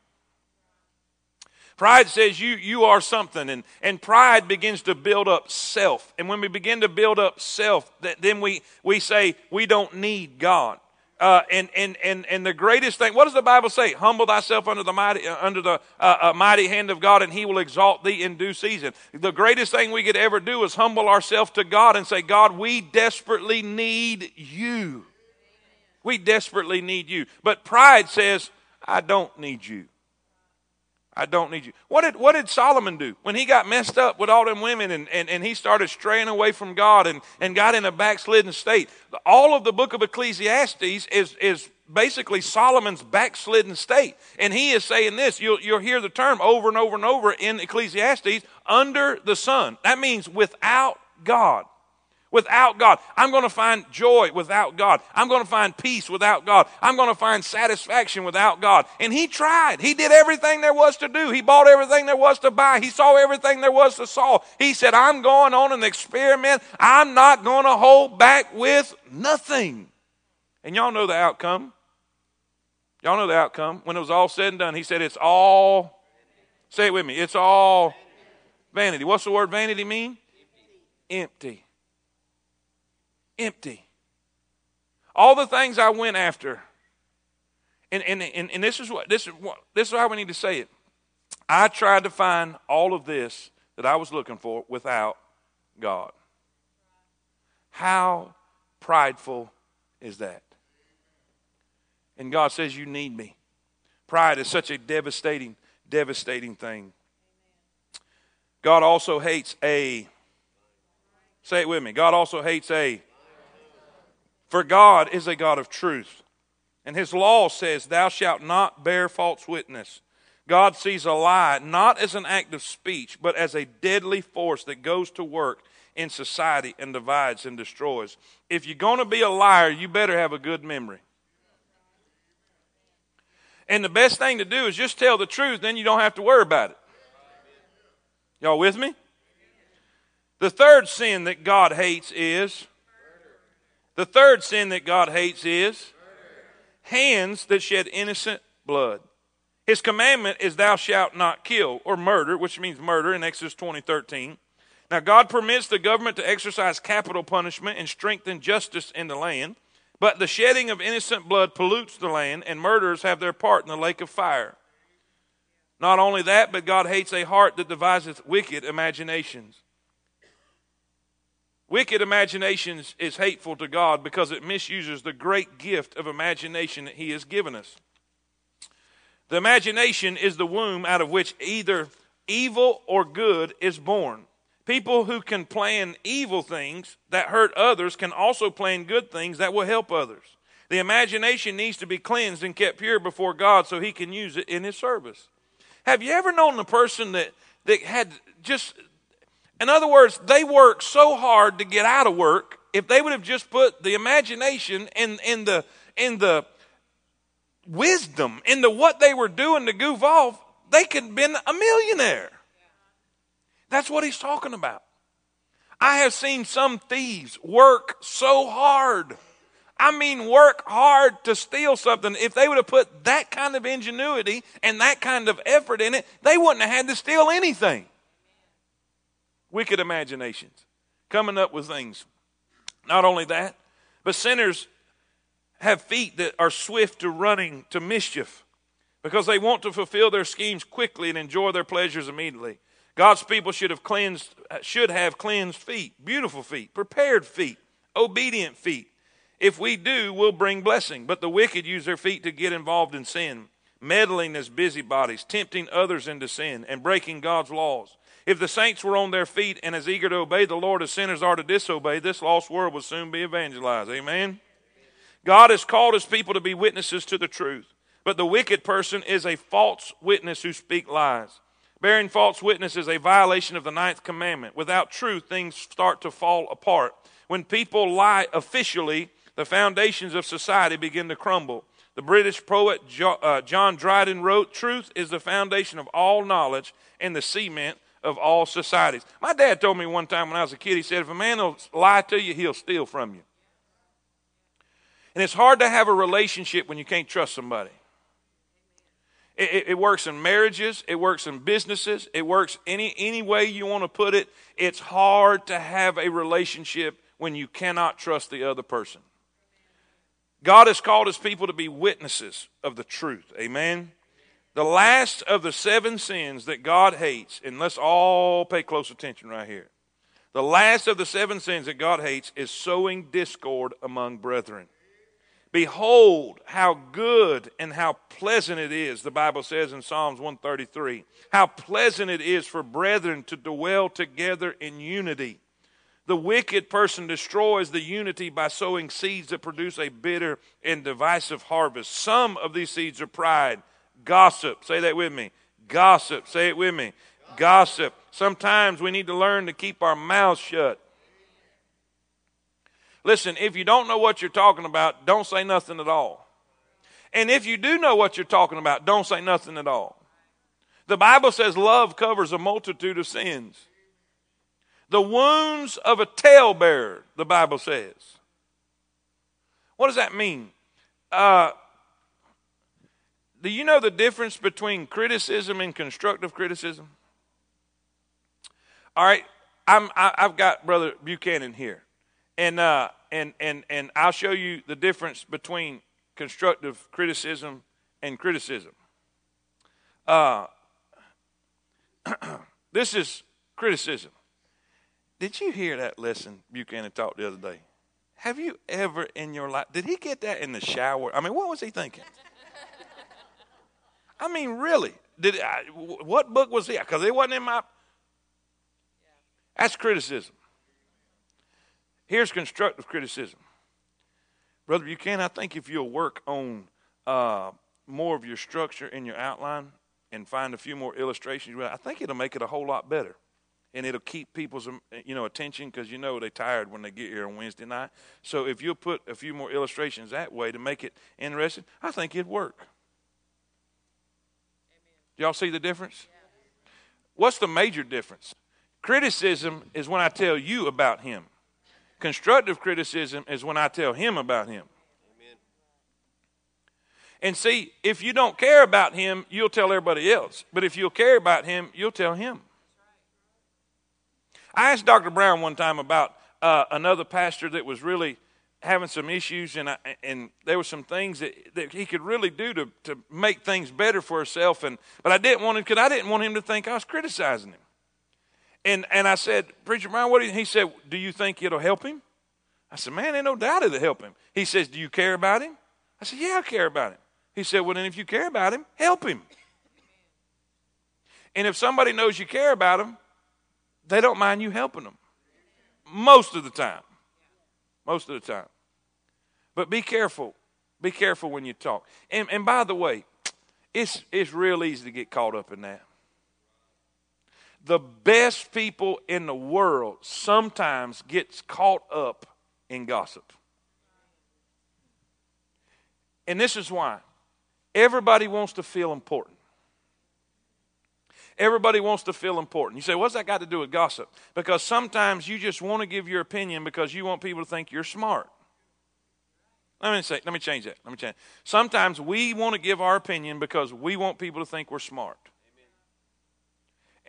Pride says you, you are something, and, and pride begins to build up self. And when we begin to build up self, that, then we, we say we don't need God. Uh, and, and, and, and the greatest thing, what does the Bible say? Humble thyself under the mighty, uh, under the uh, uh, mighty hand of God, and he will exalt thee in due season. The greatest thing we could ever do is humble ourselves to God and say, God, we desperately need you. We desperately need you. But pride says, I don't need you. I don't need you. What did, what did Solomon do when he got messed up with all them women and, and, and he started straying away from God and, and got in a backslidden state? All of the book of Ecclesiastes is, is basically Solomon's backslidden state. And he is saying this. You'll, you'll hear the term over and over and over in Ecclesiastes under the sun. That means without God. Without God. I'm going to find joy without God. I'm going to find peace without God. I'm going to find satisfaction without God. And he tried. He did everything there was to do. He bought everything there was to buy. He saw everything there was to saw. He said, I'm going on an experiment. I'm not going to hold back with nothing. And y'all know the outcome. Y'all know the outcome. When it was all said and done, he said, It's all, say it with me, it's all vanity. What's the word vanity mean? Empty empty. All the things I went after, and, and, and, and this is what this is what this is how we need to say it. I tried to find all of this that I was looking for without God. How prideful is that? And God says, You need me. Pride is such a devastating, devastating thing. God also hates a, say it with me, God also hates a for God is a God of truth. And his law says, Thou shalt not bear false witness. God sees a lie not as an act of speech, but as a deadly force that goes to work in society and divides and destroys. If you're going to be a liar, you better have a good memory. And the best thing to do is just tell the truth, then you don't have to worry about it. Y'all with me? The third sin that God hates is the third sin that God hates is hands that shed innocent blood. His commandment is thou shalt not kill or murder, which means murder in Exodus 20, 13. Now, God permits the government to exercise capital punishment and strengthen justice in the land, but the shedding of innocent blood pollutes the land, and murderers have their part in the lake of fire. Not only that, but God hates a heart that deviseth wicked imaginations. Wicked imaginations is hateful to God because it misuses the great gift of imagination that He has given us. The imagination is the womb out of which either evil or good is born. People who can plan evil things that hurt others can also plan good things that will help others. The imagination needs to be cleansed and kept pure before God so He can use it in His service. Have you ever known a person that, that had just in other words, they worked so hard to get out of work. If they would have just put the imagination and in the in the wisdom into what they were doing to goof off, they could have been a millionaire. That's what he's talking about. I have seen some thieves work so hard. I mean, work hard to steal something. If they would have put that kind of ingenuity and that kind of effort in it, they wouldn't have had to steal anything wicked imaginations, coming up with things. Not only that, but sinners have feet that are swift to running to mischief because they want to fulfill their schemes quickly and enjoy their pleasures immediately. God's people should have cleansed should have cleansed feet, beautiful feet, prepared feet, obedient feet. If we do, we'll bring blessing. But the wicked use their feet to get involved in sin, meddling as busybodies, tempting others into sin, and breaking God's laws. If the saints were on their feet and as eager to obey the Lord as sinners are to disobey, this lost world would soon be evangelized. Amen? God has called his people to be witnesses to the truth, but the wicked person is a false witness who speak lies. Bearing false witness is a violation of the ninth commandment. Without truth, things start to fall apart. When people lie officially, the foundations of society begin to crumble. The British poet uh, John Dryden wrote, Truth is the foundation of all knowledge and the cement of all societies. My dad told me one time when I was a kid, he said, if a man will lie to you, he'll steal from you. And it's hard to have a relationship when you can't trust somebody. It, it, it, works in marriages, it works in businesses, it works any, any way you want to put it. It's hard to have a relationship when you cannot trust the other person. God has called his people to be witnesses of the truth. Amen. The last of the seven sins that God hates, and let's all pay close attention right here. The last of the seven sins that God hates is sowing discord among brethren. Behold, how good and how pleasant it is, the Bible says in Psalms 133. How pleasant it is for brethren to dwell together in unity. The wicked person destroys the unity by sowing seeds that produce a bitter and divisive harvest. Some of these seeds are pride Gossip. Say that with me. Gossip. Say it with me. Gossip. Sometimes we need to learn to keep our mouths shut. Listen, if you don't know what you're talking about, don't say nothing at all. And if you do know what you're talking about, don't say nothing at all. The Bible says love covers a multitude of sins. The wounds of a talebearer, the Bible says. What does that mean? Uh, do you know the difference between criticism and constructive criticism? All right, I'm, I, have got Brother Buchanan here, and uh, and and and I'll show you the difference between constructive criticism and criticism. Uh, this is criticism. Did you hear that lesson Buchanan taught the other day? Have you ever in your life, did he get that in the shower? I mean, what was he thinking? I mean, really? Did I, what book was he? Because it wasn't in my. That's criticism. Here's constructive criticism. Brother Buchanan, I think if you'll work on uh, more of your structure in your outline and find a few more illustrations, I think it'll make it a whole lot better. And it'll keep people's um, you know attention because you know they're tired when they get here on Wednesday night. So if you'll put a few more illustrations that way to make it interesting, I think it'd work. Y'all see the difference? What's the major difference? Criticism is when I tell you about him. Constructive criticism is when I tell him about him. Amen. And see, if you don't care about him, you'll tell everybody else. But if you'll care about him, you'll tell him. I asked Dr. Brown one time about uh, another pastor that was really having some issues, and I, and there were some things that, that he could really do to, to make things better for himself. And but I didn't want him because I didn't want him to think I was criticizing him. And, and I said, Preacher Brian, what do you, he said, do you think it'll help him? I said, man, ain't no doubt it'll help him. He says, do you care about him? I said, yeah, I care about him. He said, well, then if you care about him, help him. And if somebody knows you care about them, they don't mind you helping them. Most of the time. Most of the time. But be careful. Be careful when you talk. And, and by the way, it's, it's real easy to get caught up in that the best people in the world sometimes gets caught up in gossip. And this is why. Everybody wants to feel important. Everybody wants to feel important. You say, what's that got to do with gossip? Because sometimes you just want to give your opinion because you want people to think you're smart. Let me say, let me change that. Let me change. Sometimes we want to give our opinion because we want people to think we're smart.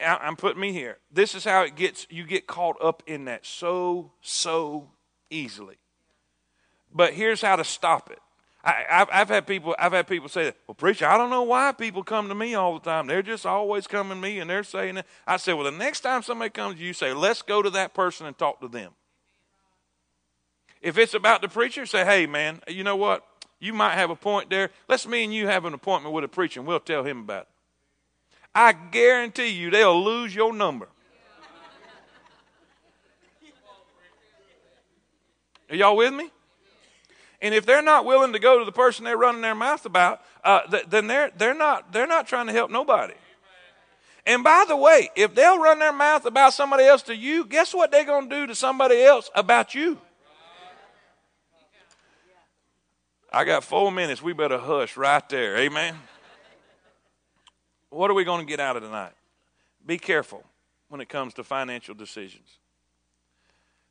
I'm putting me here. This is how it gets, you get caught up in that so, so easily. But here's how to stop it. I, have had people. I've had people say, "Well, preacher, I don't know why people come to me all the time. They're just always coming to me, and they're saying it." I said, "Well, the next time somebody comes you, say, let's go to that person and talk to them. If it's about the preacher, say, hey, man, you know what? You might have a point there. Let's me and you have an appointment with a preacher, and we'll tell him about it." I guarantee you they'll lose your number. Are y'all with me? And if they're not willing to go to the person they're running their mouth about, uh, th- then they're, they're, not, they're not trying to help nobody. And by the way, if they'll run their mouth about somebody else to you, guess what they're going to do to somebody else about you? I got four minutes. We better hush right there. Amen. What are we going to get out of tonight? Be careful when it comes to financial decisions.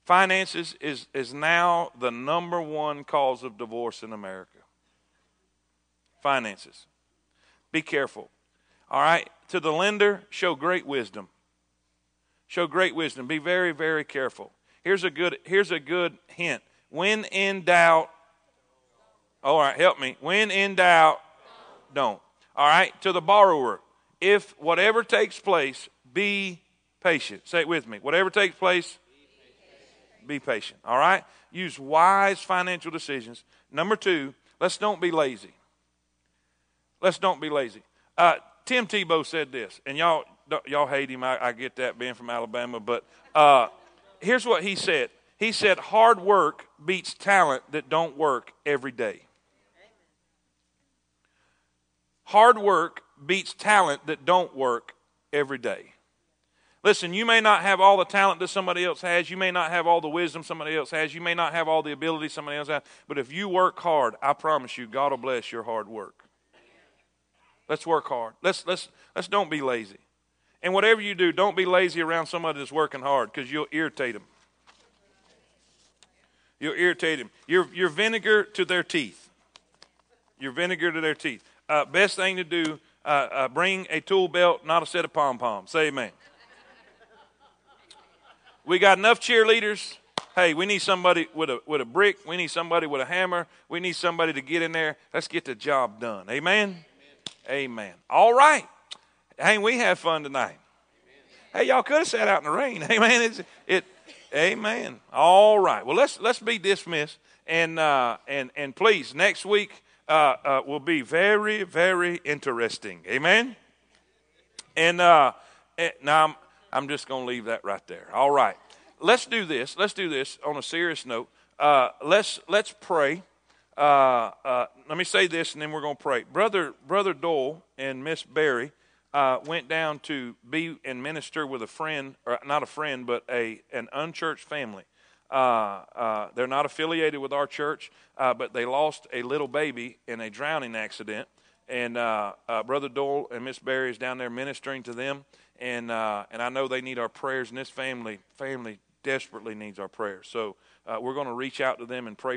Finances is, is now the number one cause of divorce in America. Finances. Be careful. All right? To the lender, show great wisdom. Show great wisdom. Be very, very careful. Here's a good, here's a good hint. When in doubt, all right, help me. When in doubt, don't. All right, to the borrower, if whatever takes place, be patient. Say it with me. Whatever takes place, be patient. All right? Use wise financial decisions. Number two, let's don't be lazy. Let's don't be lazy. Uh, Tim Tebow said this, and y'all y'all hate him. I, I get that being from Alabama, but uh, here's what he said. He said, "Hard work beats talent that don't work every day." Hard work beats talent that don't work every day. Listen, you may not have all the talent that somebody else has. You may not have all the wisdom somebody else has. You may not have all the ability somebody else has. But if you work hard, I promise you, God will bless your hard work. Let's work hard. Let's, let's, let's don't be lazy. And whatever you do, don't be lazy around somebody that's working hard because you'll irritate them. You'll irritate them. You're, you're vinegar to their teeth. You're vinegar to their teeth. Uh, best thing to do, uh, uh, bring a tool belt, not a set of pom poms. Say amen. We got enough cheerleaders. Hey, we need somebody with a with a brick. We need somebody with a hammer. We need somebody to get in there. Let's get the job done. Amen. Amen. Amen. All right. Hey, we have fun tonight. Hey, y'all could have sat out in the rain. Amen. It's, it. Amen. All right. Well, let's let's be dismissed and uh, and and please next week uh, uh, will be very very interesting. Amen. And uh, now I'm I'm just going to leave that right there. All right. Let's do this. Let's do this on a serious note. Uh, let's let's pray. Uh, uh, let me say this, and then we're going to pray. Brother Brother Dole and Miss Barry uh, went down to be and minister with a friend, or not a friend, but a an unchurched family. Uh, uh, they're not affiliated with our church, but they lost a little baby in a drowning accident. And Brother Dole and Miss Barry is down there ministering to them and uh, and I know they need our prayers, and this family family desperately needs our prayers. So uh, we're going to reach out to them and pray.